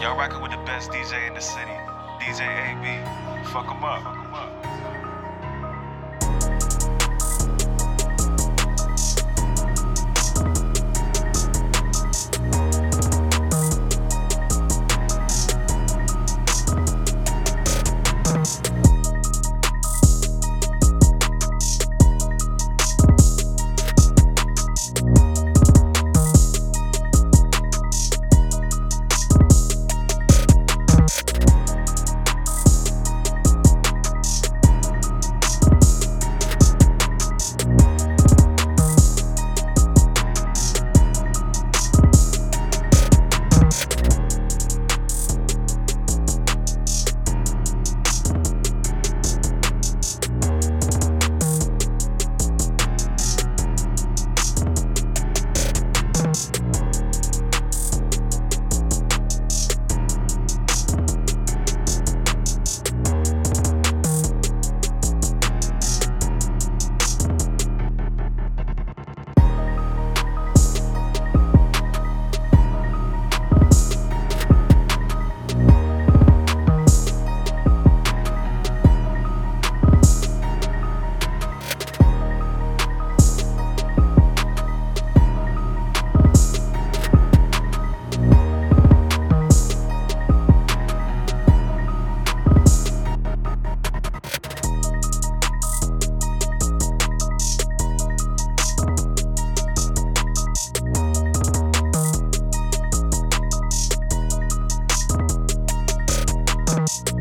Y'all rockin' with the best DJ in the city, DJ AB. Fuck him up. Fuck him up. you